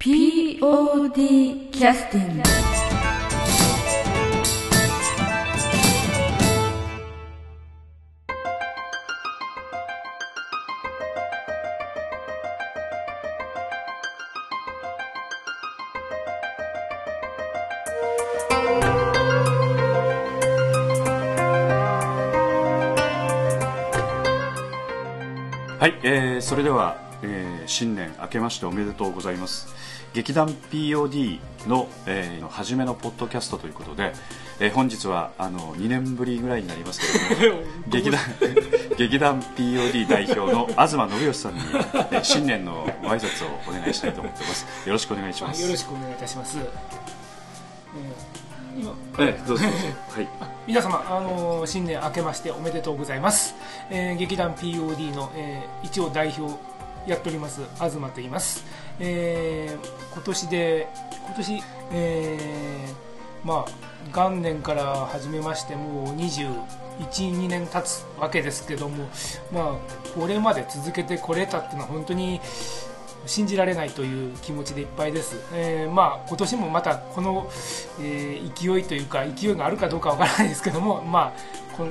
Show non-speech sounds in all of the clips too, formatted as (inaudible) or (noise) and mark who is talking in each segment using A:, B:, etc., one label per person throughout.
A: POD キャスティング
B: はい、えー、それでは、えー、新年明けましておめでとうございます。劇団 POD の,、えー、の初めのポッドキャストということで、えー、本日はあの2年ぶりぐらいになりますけれども (laughs) 劇団 (laughs) 劇団 POD 代表の東信義さんに、えー、新年のご挨拶をお願いしたいと思っています。よろしくお願いします。
C: よろしくお願いいたします、え
B: ー、今えー、どうぞ。どうぞはい。
C: 皆様、あのー、新年明けましておめでとうございます、えー、劇団 POD の、えー、一応代表やっております東と言います、えー、今年で今年、えー、まあ元年から始めましてもう212年経つわけですけどもまあこれまで続けてこれたっていうのは本当に信じられないという気持ちでいっぱいです、えー、まあ今年もまたこの、えー、勢いというか勢いがあるかどうかわからないですけども (laughs) まあ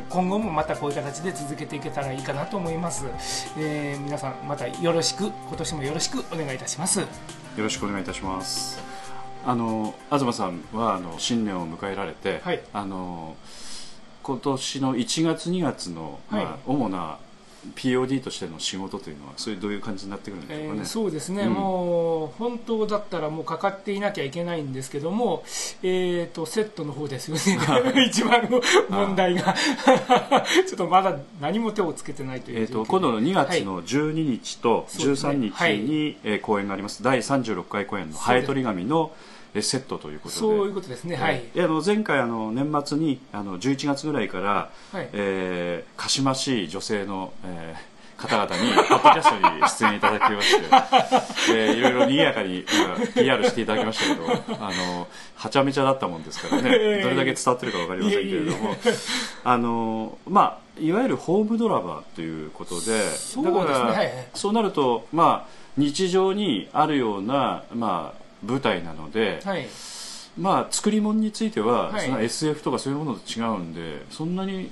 C: 今後もまたこういう形で続けていけたらいいかなと思います、えー、皆さんまたよろしく今年もよろしくお願いいたします。よ
B: ろしくお願いいたします。あの東さんはあの新年を迎えられて、はい、あの今年の1月2月の、まあ、はい、主な POD としての仕事というのはそういうどういう感じになってくるんでしょうかね、えー、
C: そうですね、うん、もう本当だったらもうかかっていなきゃいけないんですけども、えーと、セットの方ですよね。(laughs) 一番の問題が。(laughs) ちょっとまだ何も手をつけてないという、
B: えーと、今度の2月の12日と13日に、はい、えー、公演があります。第36回公演の「ハエトリ紙」の「セットということで。
C: そういうことですね、はい、
B: あの前回あの年末にあの11月ぐらいから、はい、えー、かしましい女性の、えー方々にポッドキャストに出演いただきまして、(laughs) えー、いろいろにぎやかに PR していただきましたけどあのはちゃめちゃだったもんですからね、どれだけ伝わってるか分かりませんけれども。あのまあいわゆるホームドラマということでだから、そうなるとまあ日常にあるようなまあ舞台なので、はい、まあ作り物については、はい、その SF とかそういうものと違うんでそんなに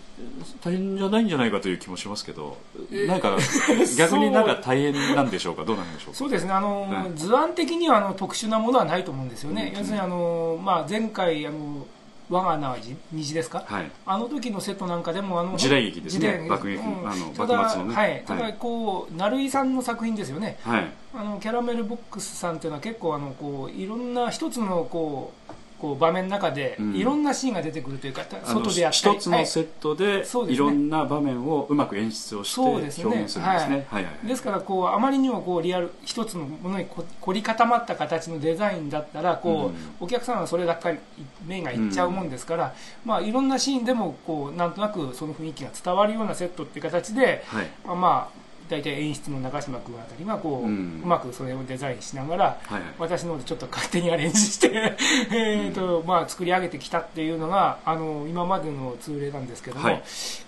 B: 大変じゃないんじゃないかという気もしますけど、えー、なんか (laughs) 逆になんか大変なんでしょうか？どうなんでしょうか？
C: そうですね。あの、うん、図案的にはあの特殊なものはないと思うんですよね、うん、要するにあの、まあ、前回あの我が名は虹ですか、はい、あの時のセットなんかでもあの
B: 時代劇ですね。爆撃、うん、あの幕末のね。
C: はい。ただこう成井さんの作品ですよね、はい、あのキャラメルボックスさんっていうのは結構あのこういろんな一つのこうこう場面の中でいろんなシーンが出てくるというか、
B: うん、外でやったり一つのセットでいろんな場面をうまく演出をして表現するんですね、はい。はい
C: はい、ですからこうあまりにもこうリアル一つのものに凝り固まった形のデザインだったらこう、うん、お客さんはそればっかり目がいっちゃうもんですから、うん、まあ、いろんなシーンでもこうなんとなくその雰囲気が伝わるようなセットっていう形で、まあ大体演出の中島君あたりがこう,、うまくそれをデザインしながら、私の方でちょっと勝手にアレンジして (laughs) えと、まあ、作り上げてきたっていうのがあの今までの通例なんですけども、はい、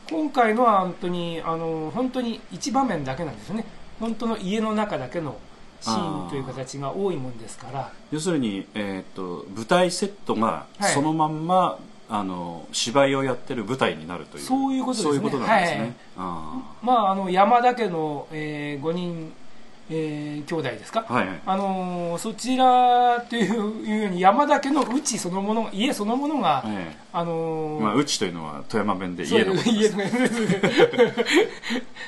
C: 今回のは本当にあの本当に一場面だけなんですよね。本当の家の中だけのシーンという形が多いもんですから。
B: 要するに、えーと、舞台セットがそのまんま、はいあの芝居をやってる舞台になるという。
C: そういうことですねそういうことなんですね、はい、あまああの山田家の、えー、5人えー、兄弟ですか、はいはい、あのー、そちらというように山田家のうちそのもの家そのものが、はい、あの
B: ー、まあ、うちというのは富山弁で家のことです、ね、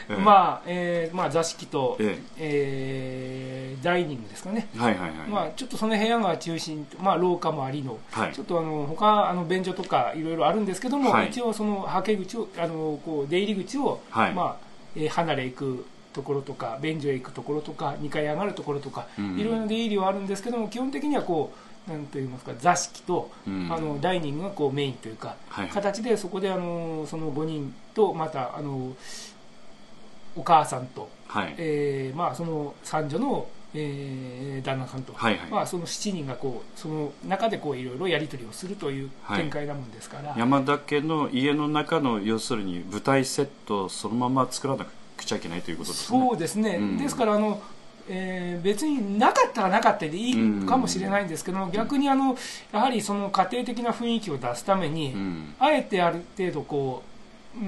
B: (laughs) (laughs)
C: まあ、えー、まあ座敷と、ええ。ー、ダイニングですかね、はいはいはい。まあ、ちょっとその部屋が中心、まあ、廊下もありの、はい、ちょっとあの他あの便所とかいろいろあるんですけども、はい、一応そのはけ口をあのこう出入り口を、はい。まあえー、離れ行くところとか便所へ行くところとか2階上がるところとか、いろいろな出入りはあるんですけども基本的にはこうなんと言いますか座敷と、あのダイニングがこうメインというか、はい、形でそこであのその5人とまたあのお母さんと、はい、えー、まあ、その三女の、えー、旦那さんと、はいはい、まあ、その7人がこうその中でこういろいろやり取りをするという展開なもんですから、はい、
B: 山田家の家の中の要するに舞台セットをそのまま作らなくくちゃいけないということですね。
C: そうですね、うん、ですからあのえー、別になかったらなかったでいいかもしれないんですけども、逆にあのやはりその家庭的な雰囲気を出すために、あえてある程度こ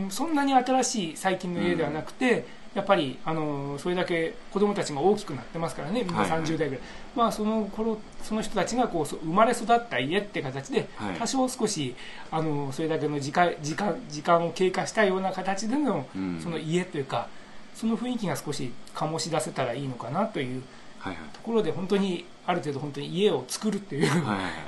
C: う、そんなに新しい最近の家ではなくて、やっぱりあのそれだけ子供たちが大きくなってますからね。みんな30代ぐらい、はいはい、まあ、その頃その人たちがこう生まれ育った家って形で、多少少しあのそれだけの時間時間時間を経過したような形での,、その家というかその雰囲気が少し醸し出せたらいいのかなというところで本当にある程度本当に家を作るっていう、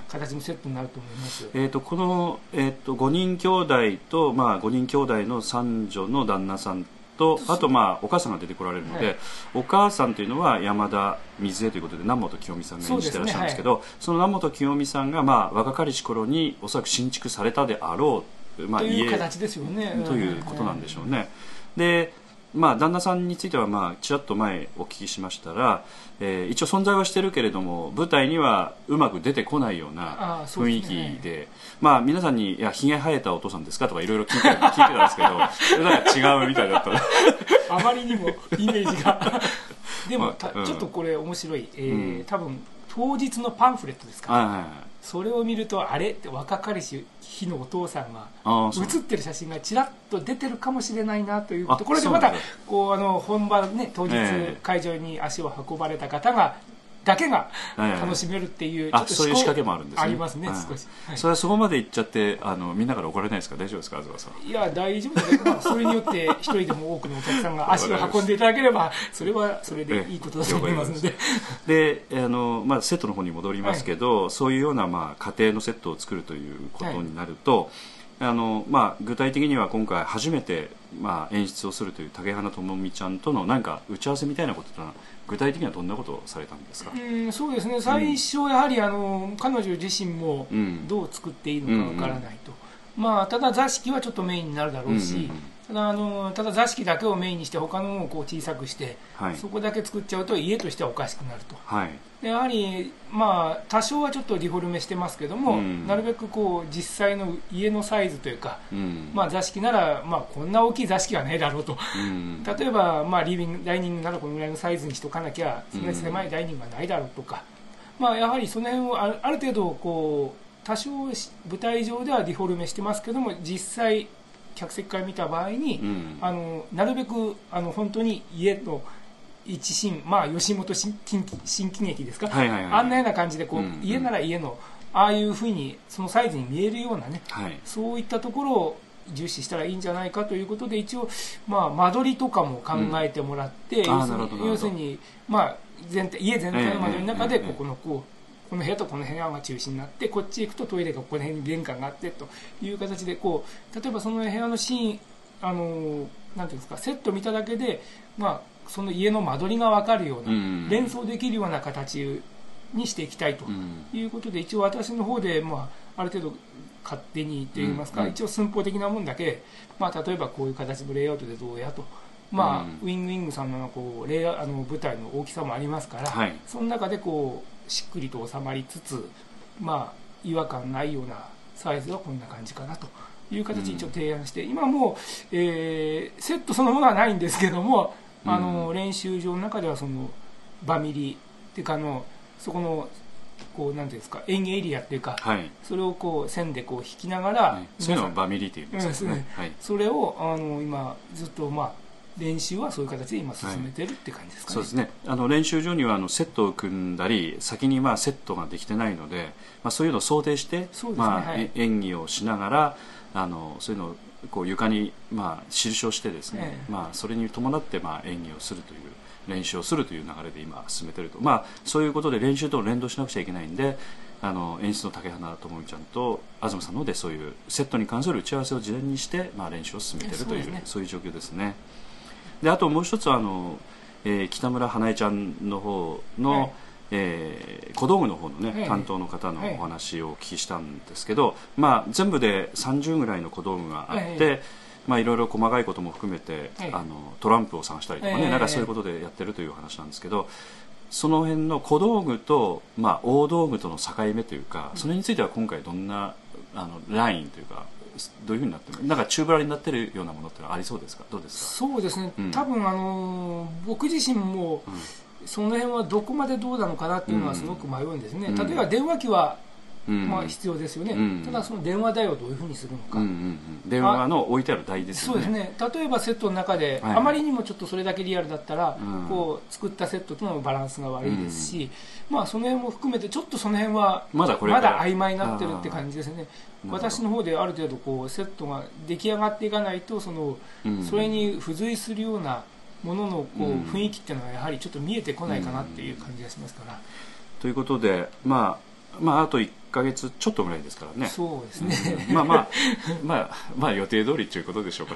C: 形のセットになると思います、
B: えーと、この、えーと、5人兄弟と、まあ、5人兄弟の三女の旦那さんとあとまあお母さんが出てこられるので、はい、お母さんというのは山田水江ということで南本清美さんが演じてらっしゃるんですけどそ、ねはい、の南本清美さんがまあ若かりし頃におそらく新築されたであろ
C: う、まあ、家という形ですよね。
B: ということなんでしょうね。でまあ、旦那さんについては、まあ、ちらっと前お聞きしましたら、えー、一応存在はしてるけれども舞台にはうまく出てこないような雰囲気で、ね、まあ、皆さんに「いやひげ生えたお父さんですか?」とかいろいろ聞いてたんですけど (laughs) なんか違うみたいだった。(laughs)
C: あまりにもイメージが。(laughs) でも、まあうん、ちょっとこれ面白い、えー、うん、多分当日のパンフレットですか、はいはいはいそれを見るとあれ？って若かりし日のお父さんが写ってる写真がちらっと出てるかもしれないなというところでまたこうあの本番ね当日会場に足を運ばれた方がだけが楽しめるっていう、
B: ちょっとそういう仕掛けもあるんですね。
C: ありますね、少し、
B: それはそこまでいっちゃってあのみんなから怒られないですか？大丈夫ですか？東さ
C: ん。いや大丈夫だけど、それによって一人でも多くのお客さんが足を運んでいただければそれはそれでいいことだと思いますので。
B: であの、まあ、セットの方に戻りますけど、そういうような、まあ、家庭のセットを作るということになると、あのまあ、具体的には今回初めて、まあ、演出をするという竹花智美ちゃんとの何か打ち合わせみたいなことは具体的にはどんなことをされたんですか？
C: うんそうですね。最初やはりあの彼女自身もどう作っていいのかわからないと、まあ、ただ座敷はちょっとメインになるだろうし、あのただ座敷だけをメインにして他のものをこう小さくして、はい、そこだけ作っちゃうと家としてはおかしくなると、はい、でやはり、まあ、多少はちょっとリフォルメしてますけども、うん、なるべくこう実際の家のサイズというか、うん、まあ、座敷なら、まあ、こんな大きい座敷はないだろうと、うん、(laughs) 例えば、まあ、リビングダイニングならこのぐらいのサイズにしとかなきゃそんなに狭いダイニングはないだろうとか、まあ、やはりその辺をある程度こう多少舞台上ではリフォルメしてますけども実際客席から見た場合に、うん、あのなるべくあの本当に家の一新まあ吉本新新喜劇ですか、はいはいはい、あんなような感じでこう、うんうん、家なら家のああいうふうにそのサイズに見えるようなね、はい、そういったところを重視したらいいんじゃないかということで一応、まあ、間取りとかも考えてもらって、うん、要するに、まあ、全体家全体の間取りの中でここのこうこの部屋とこの部屋が中心になってこっち行くとトイレがこの辺に玄関があってという形でこう例えばその部屋のシーンあのなんていうんですかセット見ただけで、まあ、その家の間取りが分かるような、連想できるような形にしていきたいということで、一応私の方で、まあ、ある程度勝手にといいますか、一応寸法的なもんだけ、まあ、例えばこういう形のレイアウトでどうやと。まあ、ウィングウィングさんのこうレイあの舞台の大きさもありますから、はい、その中でこうしっくりと収まりつつまあ違和感ないようなサイズはこんな感じかなという形に一応提案して、うん、今もう、えー、セットそのものはないんですけども、うん、あの練習場の中ではそのバミリっていうかあのそこのこうなんていうんですか演芸エリアっていうか、はい、それをこう線でこう引きながら、はい、
B: そういうのをバミリっていうんですね、
C: はい、それをあの今ずっとまあ練習はそういう形で今進めてるって感じですかね、
B: はい、そうですね。あの練習場にはあのセットを組んだり先にまあセットができてないので、まあ、そういうのを想定して、ね、まあ、はい、演技をしながらあのそういうのをこう床にまあ印をしてですね、ええ、まあ、それに伴ってまあ演技をするという練習をするという流れで今進めてると、まあ、そういうことで練習と連動しなくちゃいけないんであの演出の竹花智美ちゃんと東さんのでそういうセットに関する打ち合わせを事前にして、まあ、練習を進めてるというそう、ね,、そういう状況ですね。であともう一つあの、えー、北村花江ちゃんの方の、はい、えー、小道具の方のね、はい、担当の方のお話をお聞きしたんですけど、まあ、全部で30ぐらいの小道具があって、まあ、いろいろ細かいことも含めて、あのトランプを探したりとかね、なんかそういうことでやってるという話なんですけどその辺の小道具と、まあ、大道具との境目というかそれについては今回どんなあのラインというかどういうふうになってるなんか宙ぶらりになってるようなものってありそうですか？どうですか？
C: そうですね、うん、多分あの僕自身も、うん。その辺はどこまでどうなのかなっていうのはすごく迷うんですね、例えば電話機はまあ、必要ですよね、うん、ただその電話台をどういうふうにするのか、うんうんう
B: ん、電話の置いてある台です
C: よね。そうですね。例えばセットの中で、はい、あまりにもちょっとそれだけリアルだったら、うん、こう作ったセットとのバランスが悪いですし、うん、まあ、その辺も含めてちょっとその辺はまだまだ曖昧になってるって感じですね。私の方である程度こうセットが出来上がっていかないとその、それに付随するようなもののこう雰囲気っていうのはやはりちょっと見えてこないかなっていう感じがしますから。
B: ということで、まあまあ、あと1か月ちょっとぐらいですからね。
C: そうですね、
B: うん、まあまあまあまあ予定通りということでしょうか。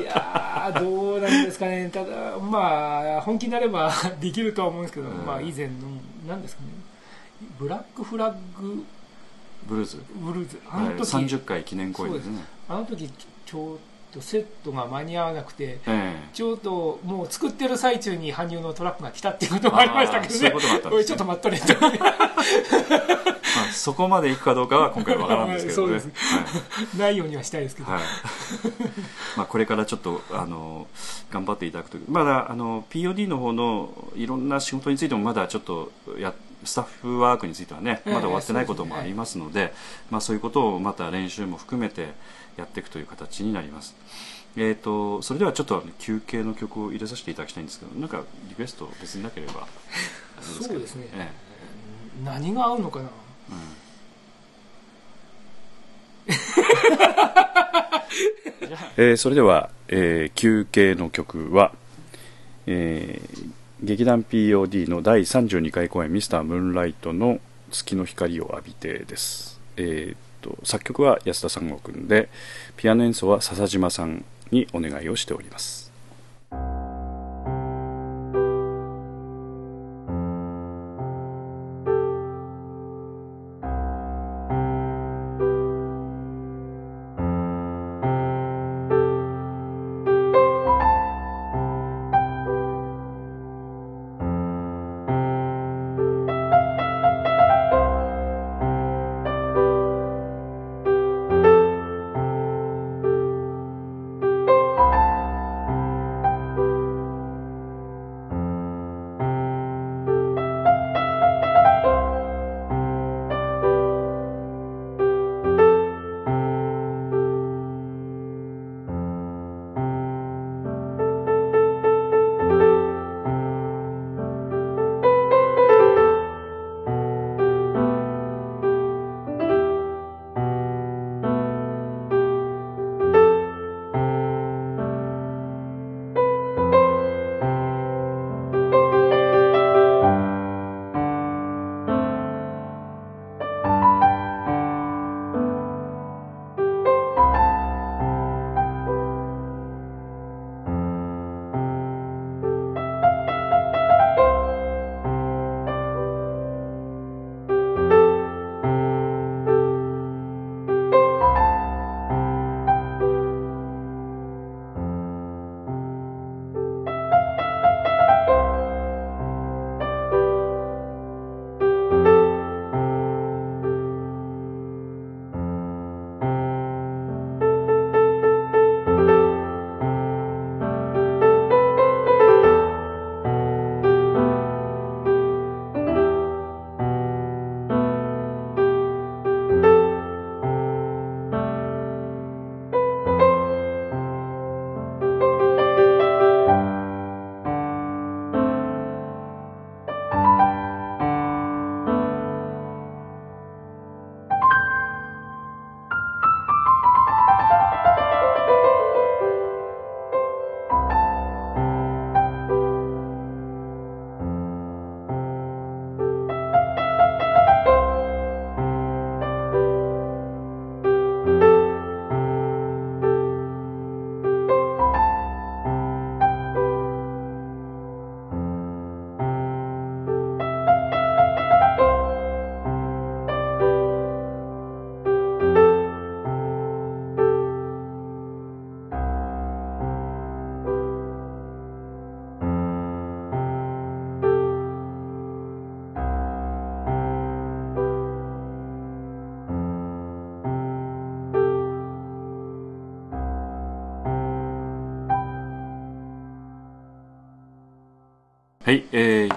C: いやどうなんですかね。ただまあ本気になれば (laughs) できるとは思うんですけど、うん、まあ以前の何ですかね。ブラックフラッグ。
B: ブルーズ。
C: ブルーズ。
B: あの時、はい、30回記念公演ですね。
C: あの時ちょうとセットが間に合わなくて、えー、ちょうどもう作ってる最中に羽生のトラックが来たっていうこともありましたけどね。
B: お
C: いちょっと待っとれと。
B: まあ、そこまでいくかどうかは今回わからんですけどね、はい、
C: ないようにはしたいですけど、はい、
B: まあこれからちょっとあの頑張っていただくとまだあの POD の方のいろんな仕事についてもまだちょっとやスタッフワークについてはねまだ終わってないこともありますので,、まあ、そういうことをまた練習も含めてやっていくという形になります。えーと、それではちょっと休憩の曲を入れさせていただきたいんですけどなんかリクエスト別になければ
C: そうですね、ええ、何が合うのかな、(laughs)
B: えー、それでは、えー、休憩の曲は、えー、劇団 POD の第32回公演「ミスタームーンライトの月の光を浴びて」です、えーと作曲は安田三郷君でピアノ演奏は笹島さんにお願いをしております。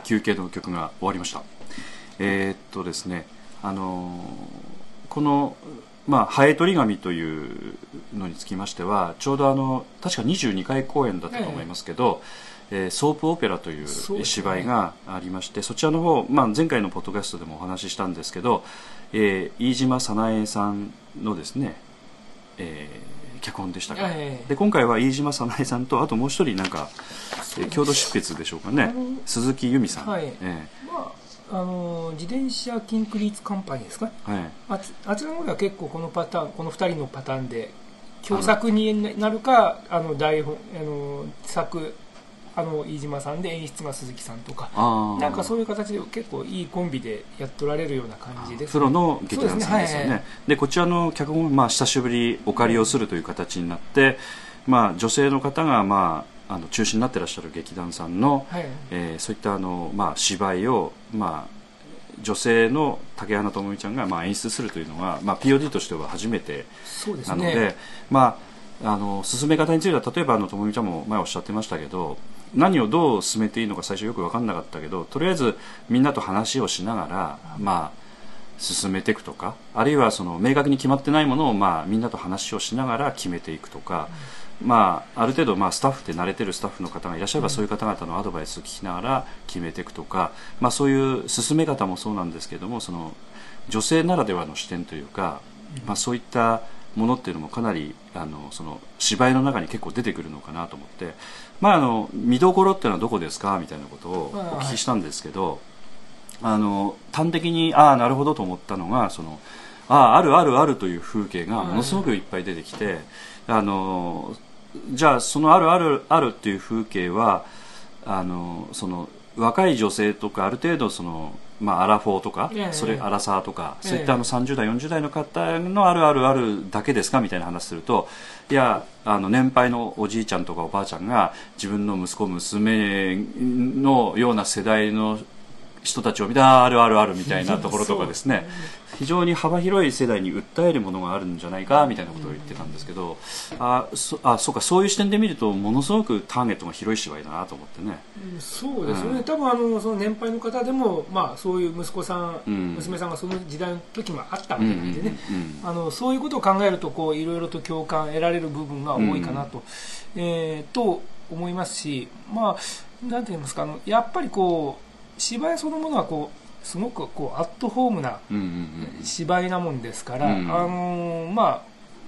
B: 休憩の曲が終わりました。えー、っとですねあのー、このまあ、ハエ取り紙というのにつきましてはちょうどあの確か22回公演だったと思いますけど、えー、ソープオペラという芝居がありましてそ,、ちらの方、まあ、前回のポッドキャストでもお話ししたんですけど、えー、飯島早苗さんのですね、えー、脚本でしたか、で今回は飯島早苗さんとあともう一人なんか、えー、共同執筆でしょうかね。鈴木由美さん、はい。え
C: ーまあ、あの自転車キンクリーツカンパニーですか、はい、ああちらの方では結構このパターンこの2人のパターンで共作になるかあの台本あの作あの飯島さんで演出が鈴木さんとかなんかそういう形で結構いいコンビでやっておられるような感じです、
B: ね、プロの劇団さんですよね。で、ねはい、こちらの脚本まあ久しぶりお借りをするという形になって、まあ、女性の方がまああの中心になってらっしゃる劇団さんの、はい、えー、そういったあの、まあ、芝居を、まあ、女性の竹花智美ちゃんがまあ演出するというのは、まあ、POD としては初めてなので、ね、まあ、あの進め方については例えばあの智美ちゃんも前おっしゃってましたけど何をどう進めていいのか最初よく分かんなかったけどとりあえずみんなと話をしながらまあ進めていくとかあるいはその明確に決まってないものをまあみんなと話をしながら決めていくとか、まあ、ある程度まあスタッフで慣れてるスタッフの方がいらっしゃればそういう方々のアドバイスを聞きながら決めていくとか、まあ、そういう進め方もそうなんですけどもその女性ならではの視点というか、まあ、そういったものっていうのもかなりあのその芝居の中に結構出てくるのかなと思ってまあ、あの見どころっていうのはどこですかみたいなことをお聞きしたんですけど、あの端的にああなるほどと思ったのがそのあああるあるあるという風景がものすごくいっぱい出てきて、あのじゃあそのあるあるあるっていう風景はあのその若い女性とかある程度そのまあ、アラフォーとか、それアラサーとか、そういったあの30代40代の方のあるあるあるだけですかみたいな話するといやあの年配のおじいちゃんとかおばあちゃんが自分の息子娘のような世代の人たちを見たあるあるあるみたいなところとかですね。非常に幅広い世代に訴えるものがあるんじゃないかみたいなことを言ってたんですけど、あそあそうかそういう視点で見るとものすごくターゲットが広い芝居だなと思ってね、
C: うん、そうですよね、うん、多分あのその年配の方でも、まあ、そういう息子さん、うん、娘さんがその時代の時もあったわけなんでね、あのそういうことを考えるとこういろいろと共感得られる部分が多いかなと,、えー、と思いますしまあなんて言いますかあのやっぱりこう芝居そのものはこうすごくこうアットホームな芝居なもんですから、あのまあ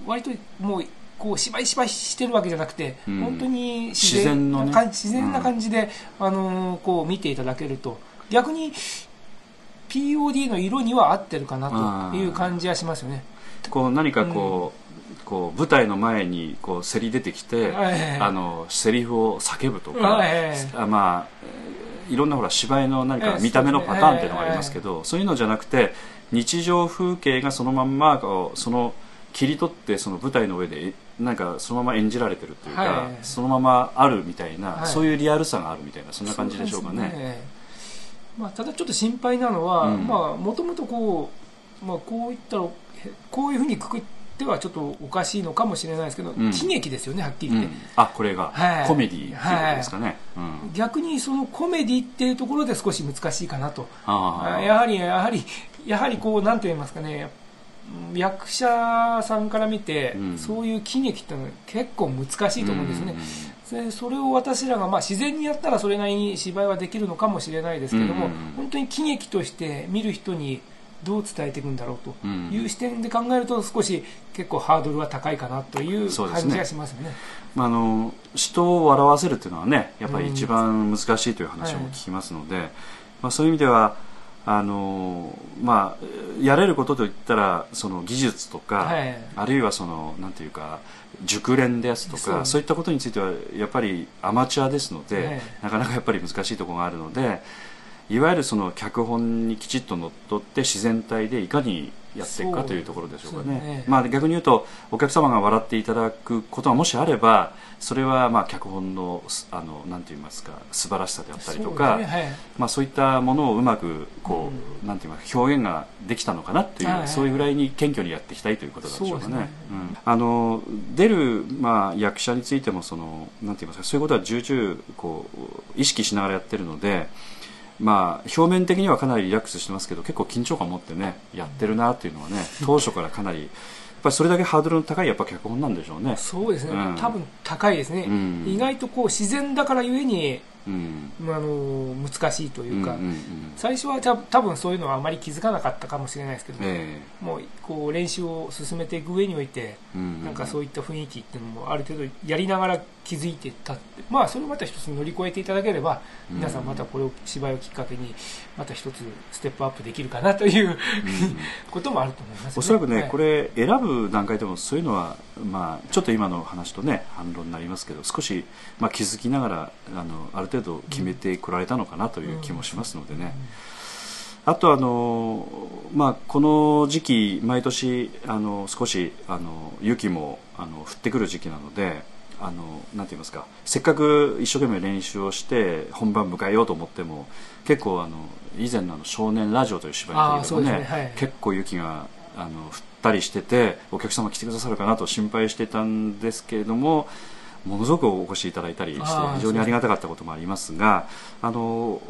C: 割ともうこう芝居芝居してるわけじゃなくて、うん、本当に自然な、ね、自然な感じで、うん、あのこう見ていただけると逆に POD の色には合ってるかなという感じはしますよね。
B: こう何かこう、うん、こう舞台の前にこうせり出てきて、はい、あのセリフを叫ぶとか、はい、まあいろんなほら芝居の何か見た目のパターンっていうのがありますけど、そういうのじゃなくて日常風景がそのまんまその切り取ってその舞台の上でなんかそのまま演じられてるっていうか、はい、そのままあるみたいな、はい、そういうリアルさがあるみたいなそんな感じでしょうかね。ね。
C: まあ、ただちょっと心配なのはもともとこう、まあ、こういったらこういうふうにくくってはちょっとおかしいのかもしれないですけど、うん、喜劇ですよねはっきり言って、うん、
B: あこれが、はい、コメディっていうことですかね、
C: はい。うん、逆にそのコメディっていうところで少し難しいかなと。やはりやはりやはりこうなんて言いますかね役者さんから見て、そういう喜劇ってのは結構難しいと思うんですよね、でそれを私らが、まあ、自然にやったらそれなりに芝居はできるのかもしれないですけども、本当に喜劇として見る人にどう伝えていくんだろうという視点で考えると少し結構ハードルは高いかなという感じがしますね。
B: まあ、あの人を笑わせるというのはねやっぱり一番難しいという話も聞きますので、うんはい、まあ、そういう意味ではあのまあ、やれることといったらその技術とか、はい、あるいはそのなんていうか熟練ですとかそういったことについてはやっぱりアマチュアですので、はい、なかなかやっぱり難しいところがあるのでいわゆるその脚本にきちっとのっとって自然体でいかにやっていくかというところでしょうかね、ね、まあ、逆に言うとお客様が笑っていただくことがもしあればそれはまあ脚本のあのなんて言いますか素晴らしさであったりとかそう,、ね。はい、まあ、そういったものをうまくこう、うん、なんて言いますか表現ができたのかなっていう、はい。はい、そういうぐらいに謙虚にやっていきたいということなんでしょうかね。ね。うん、あの出る、まあ、役者についてもそのなんて言いますかそういうことは重々こう意識しながらやってるので。まあ、表面的にはかなりリラックスしてますけど結構緊張感を持ってねやってるなっていうのはね当初からかなりやっぱりそれだけハードルの高いやっぱ脚本なんでしょうね。
C: そうですね、うん、多分高いですね、うん、意外とこう自然だからゆえにうん、あの難しいというか、うんうんうん、最初はた多分そういうのはあまり気づかなかったかもしれないですけど、えー、もうこう練習を進めていく上において、うんうんうん、なんかそういった雰囲気っていうのもある程度やりながら気づいてたってまあそれをまた一つ乗り越えていただければ、皆さんまたこれを芝居をきっかけにまた一つステップアップできるかなという、うん、(laughs) こともあると思います、ね、
B: おそらくね、はい、これ選ぶ段階でもそういうのは、まあ、ちょっと今の話とね反論になりますけど少し、まあ、気づきながらあのある程度決めてこられたのかなという気もしますのでね。あとあの、まあ、この時期毎年あの少しあの雪もあの降ってくる時期なのであのなんて言いますかせっかく一生懸命練習をして本番迎えようと思っても結構あの以前のあの少年ラジオという芝居でもね、ね。はい、結構雪があの降ったりしててお客様来てくださるかなと心配してたんですけれどもものすごくお越しいただいたりして非常にありがたかったこともありますがあの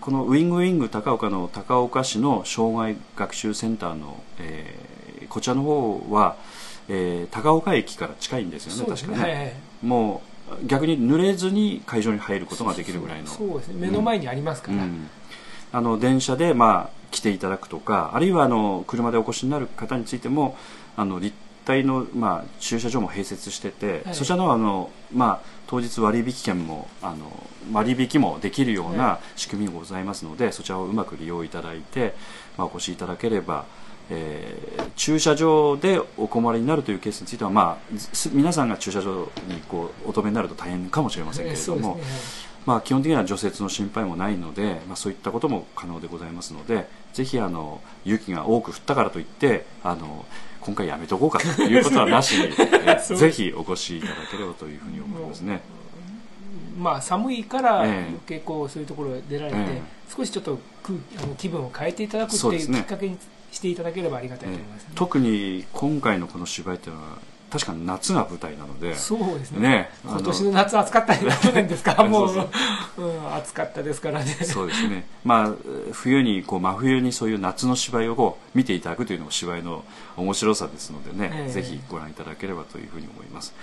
B: このウィングウィング高岡の高岡市の障害学習センターの、えー、こちらの方は、えー、高岡駅から近いんですよね、ね。確かね、はいはい、もう逆に濡れずに会場に入ることができるぐらいの。
C: そうですね。目の前にありますから、うん。うん、
B: あの電車で、まあ、来ていただくとかあるいはあの車でお越しになる方についてもあの立体の、まあ、駐車場も併設してて、はい、そちらのあの、まあ、当日割引券もあの割引もできるような仕組みがございますので、はい、そちらをうまく利用いただいて、まあ、お越しいただければえー、駐車場でお困りになるというケースについては、まあ、皆さんが駐車場にこうお止めになると大変かもしれませんけれども、えーね、まあ、基本的には除雪の心配もないので、まあ、そういったことも可能でございますのでぜひあの雪が多く降ったからといってあの今回やめとこうかということはなしに、(laughs) えー、ぜひお越しいただければというふうに思いますね。
C: まあ、寒いから結構そういうところへ出られて、えー、少しちょっと空あの気分を変えていただくっていうきっかけにしていただければありがたいと思います、ね。
B: えー、特に今回のこの芝居っていうのは確かに夏が舞台なので。
C: そうですね。ね。今年の夏暑かった去年ですか？もう。うん、暑かったですからね。
B: そうですね。まあ冬にこう真冬にそういう夏の芝居をこう見ていただくというのも芝居の面白さですのでね、えー、ぜひご覧いただければというふうに思います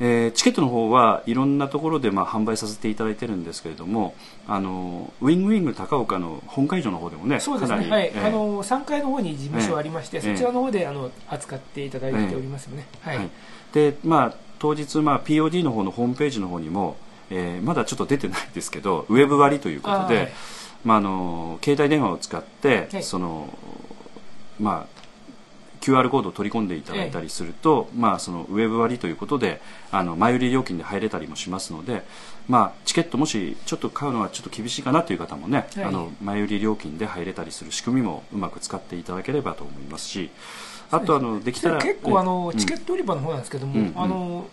B: えー、チケットの方はいろんなところでまあ販売させていただいてるんですけれどもあのウィングウィング高岡の本会場の方でもね
C: そうですね、はい、えー、あの3階の方に事務所ありまして、えー、そちらの方であの扱っていただいておりますよね、はい、はい、
B: でまあ当日、まあ、POD の方のホームページの方にも、えー、まだちょっと出てないですけどウェブ割ということで、はい、まあ、あの携帯電話を使って、はい、そのまあ QR コードを取り込んでいただいたりすると、ええ、まあ、そのウェブ割ということであの前売り料金で入れたりもしますので、まあ、チケットもしちょっと買うのはちょっと厳しいかなという方もね、はい、あの前売り料金で入れたりする仕組みもうまく使っていただければと思いますしあとあのできたら
C: 結構あの、チケット売り場の方なんですけども、うん、あの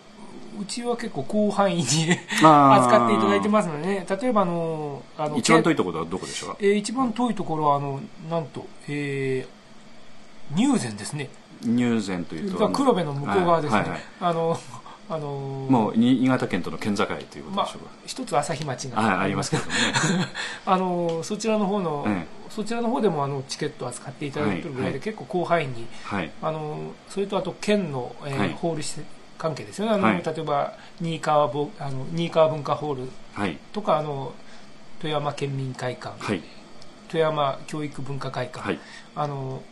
C: うちは結構広範囲に扱っていただいてますのでね。例えばあのあの
B: 一番遠いところはどこでしょうか、
C: えー、一番遠いところはあのなんと、えー、入善ですね。
B: 入善というと
C: 黒部の向こう側ですね、はいはいはい、あのあの
B: ー、もう新潟県との県境ということでしょうか、まあ、
C: 一つ朝日町
B: がありますけどね。(laughs)
C: あのー、そちらの方の、ええ、そちらの方でもあのチケットを扱っていただいてるぐらいで、はい、結構広範囲に、はい、あのー、それとあと県の、えー、はい、ホール関係ですよね。あの、例えば新川ぼあの新川文化ホールとか、あの富山県民会館、富山教育文化会館、あの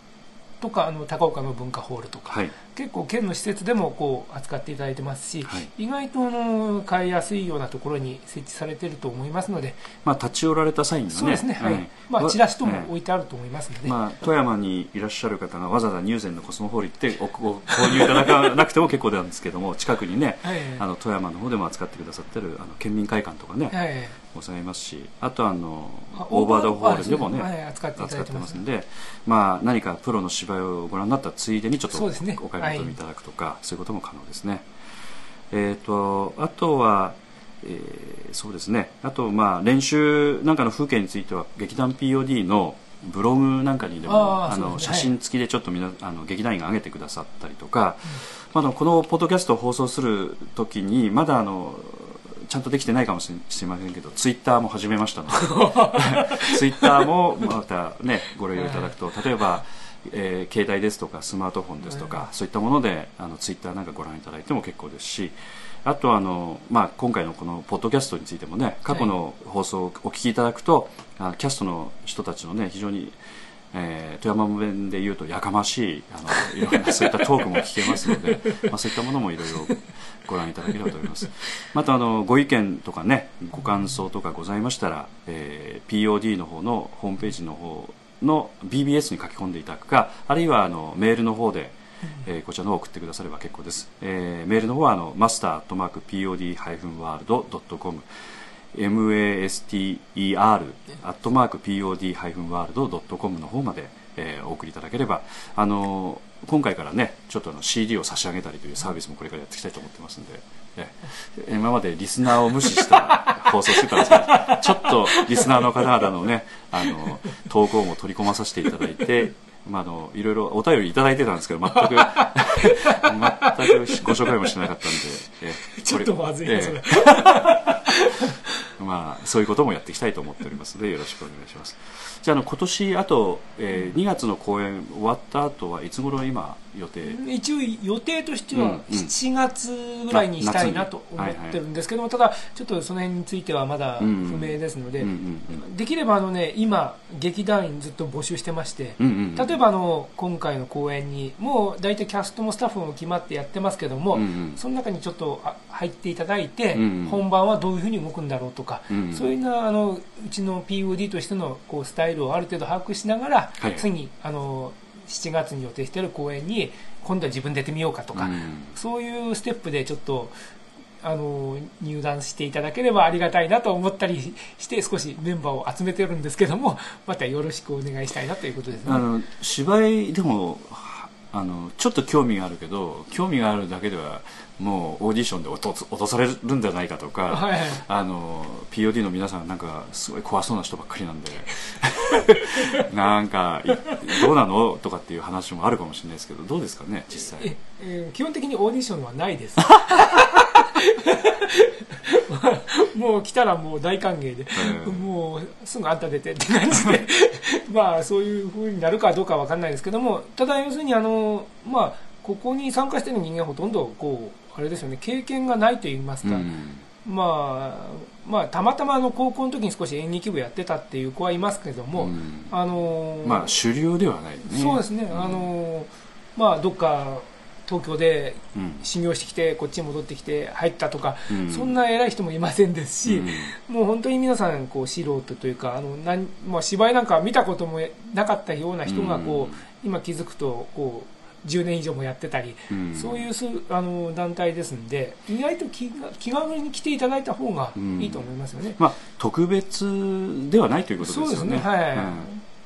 C: とかあの高岡の文化ホールとか、はい、結構県の施設でもこう扱っていただいてますし、はい、意外とあの買いやすいようなところに設置されてると思いますので、
B: まあ、立ち寄られた際にはね。
C: そうですね、はい、うん、まあ、チラシとも置いてあると思いますので、
B: まあ、富山にいらっしゃる方がわざわざ入善のコスモホール行ってお (laughs) 購入いただかなくても結構なんですけども近くにね、はい、あの富山の方でも扱ってくださってるあの県民会館とかね、はい、ございますしあとあのオーバードホールでもね、
C: はい、扱って
B: ますんで、まあ、何かプロの芝居をご覧になったついでにちょっとお買い求めいただくとかそう,、いうことも可能ですね。えーと、あとは、えー、そうですね。あと、まあ、練習なんかの風景については劇団 POD のブログなんかにでもあの、写真付きでちょっとみなあの劇団員が上げてくださったりとか、うん、まあ、このポッドキャストを放送する時にまだあのちゃんとできてないかもしれませんけどツイッターも始めましたの。で (laughs) ツイッターもまたねご利用いただくと例えば、えー、携帯ですとかスマートフォンですとか、そういったものであのツイッターなんかご覧いただいても結構ですしあとあの、まあ、今回のこのポッドキャストについてもね過去の放送をお聞きいただくと、はい、キャストの人たちのね非常にえー、富山弁で言うとやかましいあのいろんなそういったトークも聞けますので、まあ、そういったものもいろいろご覧いただければと思います。またあのご意見とかねご感想とかございましたら、えー、POD の方のホームページの方の BBS に書き込んでいただくかあるいはあのメールの方で、えー、こちらの方送ってくだされば結構です、えー、メールの方はあのマスターアットマーク POD-world.com master アットマーク pod-world.com の方まで、えー、お送りいただければあのー、今回からねちょっとあの CD を差し上げたりというサービスもこれからやっていきたいと思ってますんで、えー、今までリスナーを無視した (laughs) 放送してたんですけどちょっとリスナーの方々のねあの投稿も取り込まさせていただいてまあ、あのいろいろお便り頂いてたんですけど全く (laughs) 全くご紹介もしなかったんで
C: えちょっとまずいね、え (laughs)
B: まあ、そういうこともやっていきたいと思っておりますのでよろしくお願いします。じゃあの今年あと、えー、2月の公演終わった後はいつ頃今予定？
C: 一応予定としては7月ぐらいにしたいなと思ってるんですけども、ただちょっとその辺についてはまだ不明ですので、できればあのね今劇団員ずっと募集してまして、例えばあの今回の公演にもう大体キャストもスタッフも決まってやってますけども、その中にちょっと入っていただいて、本番はどういうふうに動くんだろうとか、そういうなあのうちの POD としてのこうスタイルをある程度把握しながら、次あの7月に予定している公演に今度は自分で出てみようかとか、うん、そういうステップでちょっとあの入団していただければありがたいなと思ったりして少しメンバーを集めてるんですけどもまたよろしくお願いしたいなということですね。
B: あの芝居でもあのちょっと興味があるけど興味があるだけではもうオーディションで落と落とされるんじゃないかとか、はい、あの POD の皆さんなんかすごい怖そうな人ばっかりなんで (laughs) なんかどうなの？とかっていう話もあるかもしれないですけどどうですかね実際、
C: えー、基本的にオーディションはないです (laughs) (laughs) もう来たらもう大歓迎で、もうすぐあんた出てって感じで。(laughs) まあそういうふうになるかどうかは分かんないですけどもただ要するにあのまあここに参加している人間はほとんどこうあれですよね経験がないと言いますか、うん、まあまあたまたまの高校の時に少し演劇部やってたっていう子はいますけども、うん、あの
B: まあ主流ではないね。
C: そうですね、あのまあどっか東京で修行してきて、こっちに戻ってきて入ったとか、うん、そんな偉い人もいませんですし、うん、もう本当に皆さんこう素人というかあのなん、まあ、芝居なんか見たこともなかったような人がこう、今気づくとこう10年以上もやってたり、うん、そういうあの団体ですんで意外と気気軽に来ていただいた方がいいと思いますよね、
B: まあ、特別ではないということですよね。そうですねはい、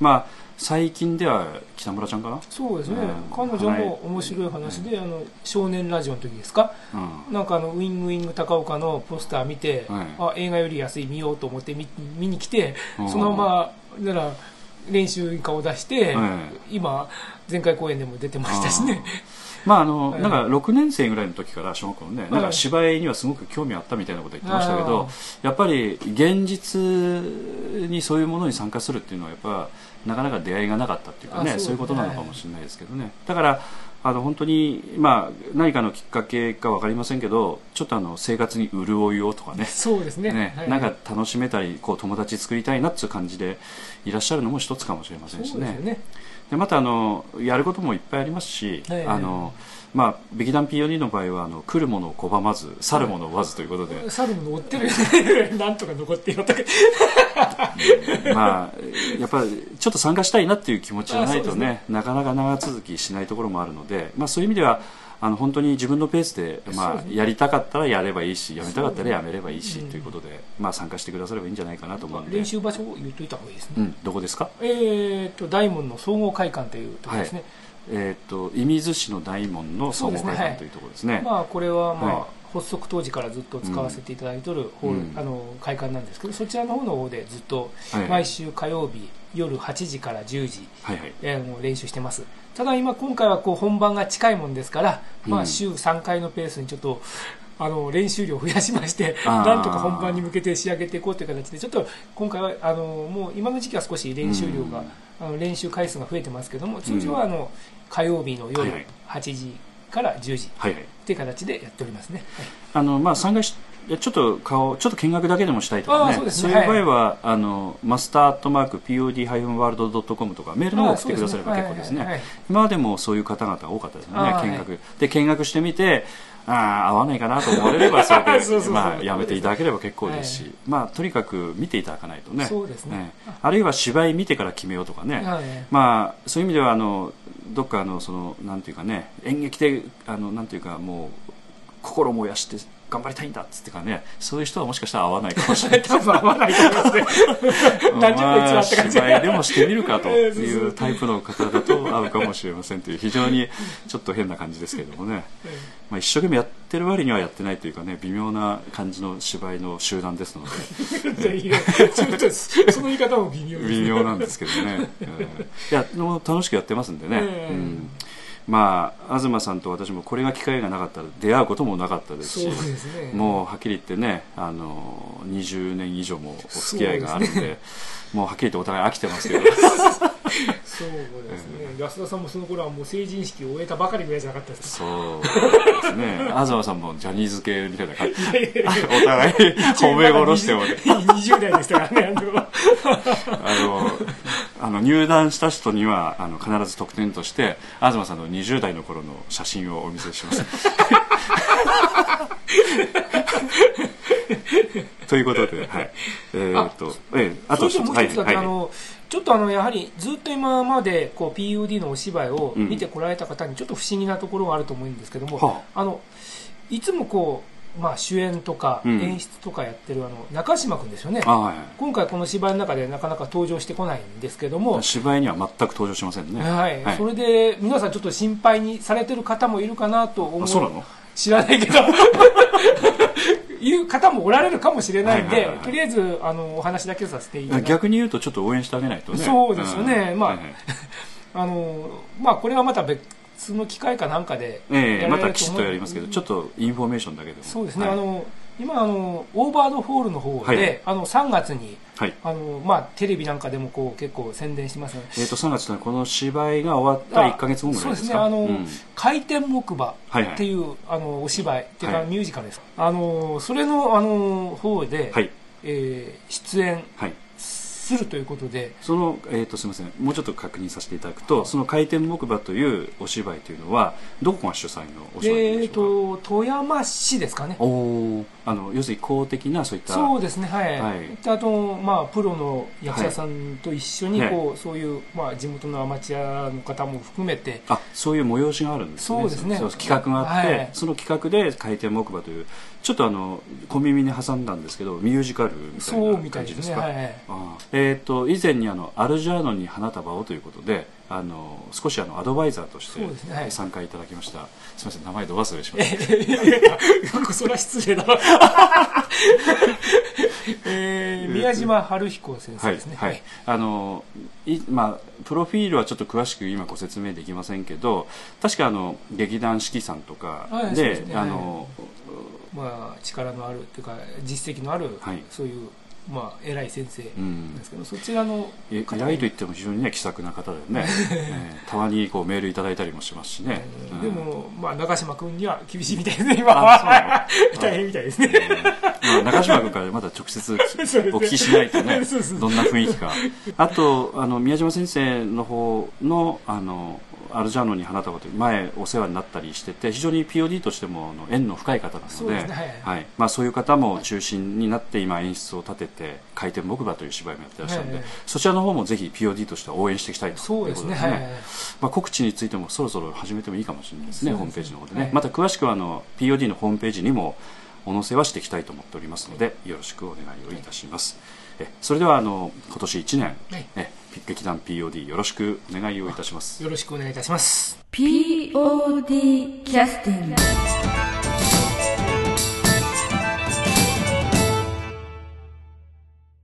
B: まあ最近では北村ちゃんかな？
C: そうですね、うん、彼女も面白い話で、あの少年ラジオの時ですか、うん、なんかあのウィングウィング高岡のポスター見て、はい、あ映画より安い見ようと思って見見に来て、そのままなら練習に顔出して、はい、今前回公演でも出てましたしね。
B: まああの、(laughs) なんか6年生ぐらいの時から小学校のね、なんか芝居にはすごく興味あったみたいなこと言ってましたけど、やっぱり現実にそういうものに参加するっていうのはやっぱなかなか出会いがなかったっていうかねそういうことなのかもしれないですけどね、だからあの本当に、まあ、何かのきっかけか分かりませんけどちょっとあの生活に潤いをとかね。
C: そうですね。
B: ね、はい、なんか楽しめたりこう友達作りたいなっていう感じでいらっしゃるのも一つかもしれませんしね。で、ね、またあのやることもいっぱいありますし、はい、あのまあ、劇団 POD の場合はあの来るものを拒まず去るものを追わずということで、
C: 去るもの追ってる (laughs) なんとか残ってよとか。
B: まあやっぱりちょっと参加したいなっていう気持ちがないとね、ね、なかなか長続きしないところもあるので、まあ、そういう意味ではあの本当に自分のペースで、まあ、やりたかったらやればいいしやめたかったらやめればいいし、ということで、まあ、参加してくださればいいんじゃないかなと思うんで。
C: 練習場所を言っといた方がいいですね、うん、
B: どこですか？
C: えー、っと大門の総合会館というところですね、はい
B: えーと、射水市の大門の総合会館というところですね、
C: まあ、これは、まあ、はい、発足当時からずっと使わせていただいているホール、うん、あの会館なんですけどそちらの方の方でずっと毎週火曜日、夜8時から10時、はいはい、えー、練習してます。ただ今今回はこう本番が近いもんですから、まあ、週3回のペースにちょっとあの練習量を増やしましてなんとか本番に向けて仕上げていこうという形でちょっと今回はあのもう今の時期は少し練習量が、あの練習回数が増えてますけども通常はあの、火曜日の夜8時から10時ってい。う形でやっておりますね、
B: あのまあ参加しちょっと顔ちょっと見学だけでもしたいとかね。そう、ね、そういう場合は、はい、あのマスタートマーク POD ワールドドットコムとかメールの方送ってくだされば結構ですね。今までもそういう方々多かったですよね見学、で見学してみてああ合わないかなと思われればそれで (laughs) まあやめていただければ結構ですし、はい、まあとにかく見ていただかないとね。
C: そうですね、ね、
B: あるいは芝居見てから決めようとかね、はい、まあそういう意味ではあのどっかあのそのなんていうかね演劇であのなんていうかもう心燃やして頑張りたいんだっつってかねそういう人はもしかしたら合わないかもしれない。多
C: 分合わないと思いますね。何十分って感じ、
B: まあ、でもしてみるかというタイプの方だと合うかもしれませんという非常にちょっと変な感じですけれどもね、まあ、一生懸命やってる割にはやってないというかね微妙な感じの芝居の集団ですので。(laughs)
C: いやその言い方も微妙、
B: ね、微妙なんですけどね、いや楽しくやってますんでね、うんまあ、東さんと私もこれが機会がなかったら出会うこともなかったですし、ね、もうはっきり言ってねあの20年以上もお付き合いがあるんで。もうはっきりとお互い飽きてますけど。
C: そうですね、安田さんもその頃はもう成人式を終えたばかりぐらいじゃなかったです
B: そうですね。東さんもジャニーズ系みたいな感じ。(laughs) お互い褒め殺してもね。
C: 20代でしたからね
B: あのあの入団した人にはあの必ず特典として東さんの20代の頃の写真をお見せします。(laughs) ということで、はい。えー、っと、え
C: ー、あと一つ、はい、あの、ちょっとあの、やはりずっと今まで、こう、PUD のお芝居を見てこられた方にちょっと不思議なところがあると思うんですけども、うん、あの、いつもこう、まあ、主演とか演出とかやってるあの中島君ですよね、うんはい、今回この芝居の中でなかなか登場してこないんですけども。
B: 芝居には全く登場しませんね、
C: はい、はい、それで皆さんちょっと心配にされてる方もいるかなと思う。
B: そうなの？
C: 知らないけど。(laughs) いう方もおられるかもしれないんで、とりあえずあのお話だけさせていただ
B: 逆に言うとちょっと応援してあげないとね。
C: そうですよね、うん、まあ、はいはい、(laughs) あのまあこれはまた別の機会かなんかで
B: ええまたきちっとやりますけどちょっとインフォメーションだけでも。
C: そうですね、はい、あの今あのオーバードホールの方で、はい、あの3月に、はい、あのまあ、テレビなんかでもこう結構宣伝してます、ね、
B: えーと、3月とこの芝居が終わった1か月後ぐらいですか？そうですね。あの、
C: うん、回転木馬っていう、はい。はい、あのお芝居っていうか、ミュージカルです。あのそれのあの方で、はい。えー、出演、はいするということで。
B: その、えーと、すみません。もうちょっと確認させていただくとその回転木馬というお芝居というのはどこが主催のお芝居でしょうか、えーと、
C: 富山市ですかね。
B: おあの要するに公的なそういった
C: そうですねはい、はい、あと、まあ、プロの役者さんと一緒にこう、はい、そういう、まあ、地元のアマチュアの方も含めて。
B: あそういう催しがあるんですね。
C: そうですね。
B: 企画があって、はい、その企画で回転木馬というちょっとあの小耳に挟んだんですけどミュージカルみたいな感じですか、ねはい、あえーと、以前にあの「アルジャーノに花束を」ということであの少しあのアドバイザーとして参加いただきました、すみません名前ど忘れしま
C: した。それは失礼だ (laughs) えー、宮島春彦先生ですね。
B: はい、はい、あのいまあプロフィールはちょっと詳しく今ご説明できませんけど確かあの劇団四季さんとかで、ね、あの、
C: まあ、力のあるというか実績のある、はい、そういうまあ、偉い先生ですけど、うん、そちらの
B: 偉いと言っても非常にね気さくな方でね、(laughs) えー、たまにこうメールいただいたりもしますしね、
C: うん、でも、まあ、中島君には厳しいみたいですね今は。(laughs) 大変みたいですね、
B: まあ、中島君からまだ直接 (laughs) お聞きしないとねどんな雰囲気か。あとあの宮島先生の方のあのアルジャーノに花束という前お世話になったりしてて非常に POD としても縁の深い方なので、ね、はい。まあ、そういう方も中心になって今演出を立てて「回転木馬」という芝居もやってらっしゃるので、はいそちらの方もぜひ POD としては応援していきたいということですね、はい。まあ、告知についてもそろそろ始めてもいいかもしれないですね、ね、ホームページの方でね、また詳しくはあの POD のホームページにもお載せはしていきたいと思っておりますのでよろしくお願いをいたします、えそれではあの今年1年、え劇団 POD よろしくお願いをいたします。
C: よろしくお願いいたします。
A: POD キャスティング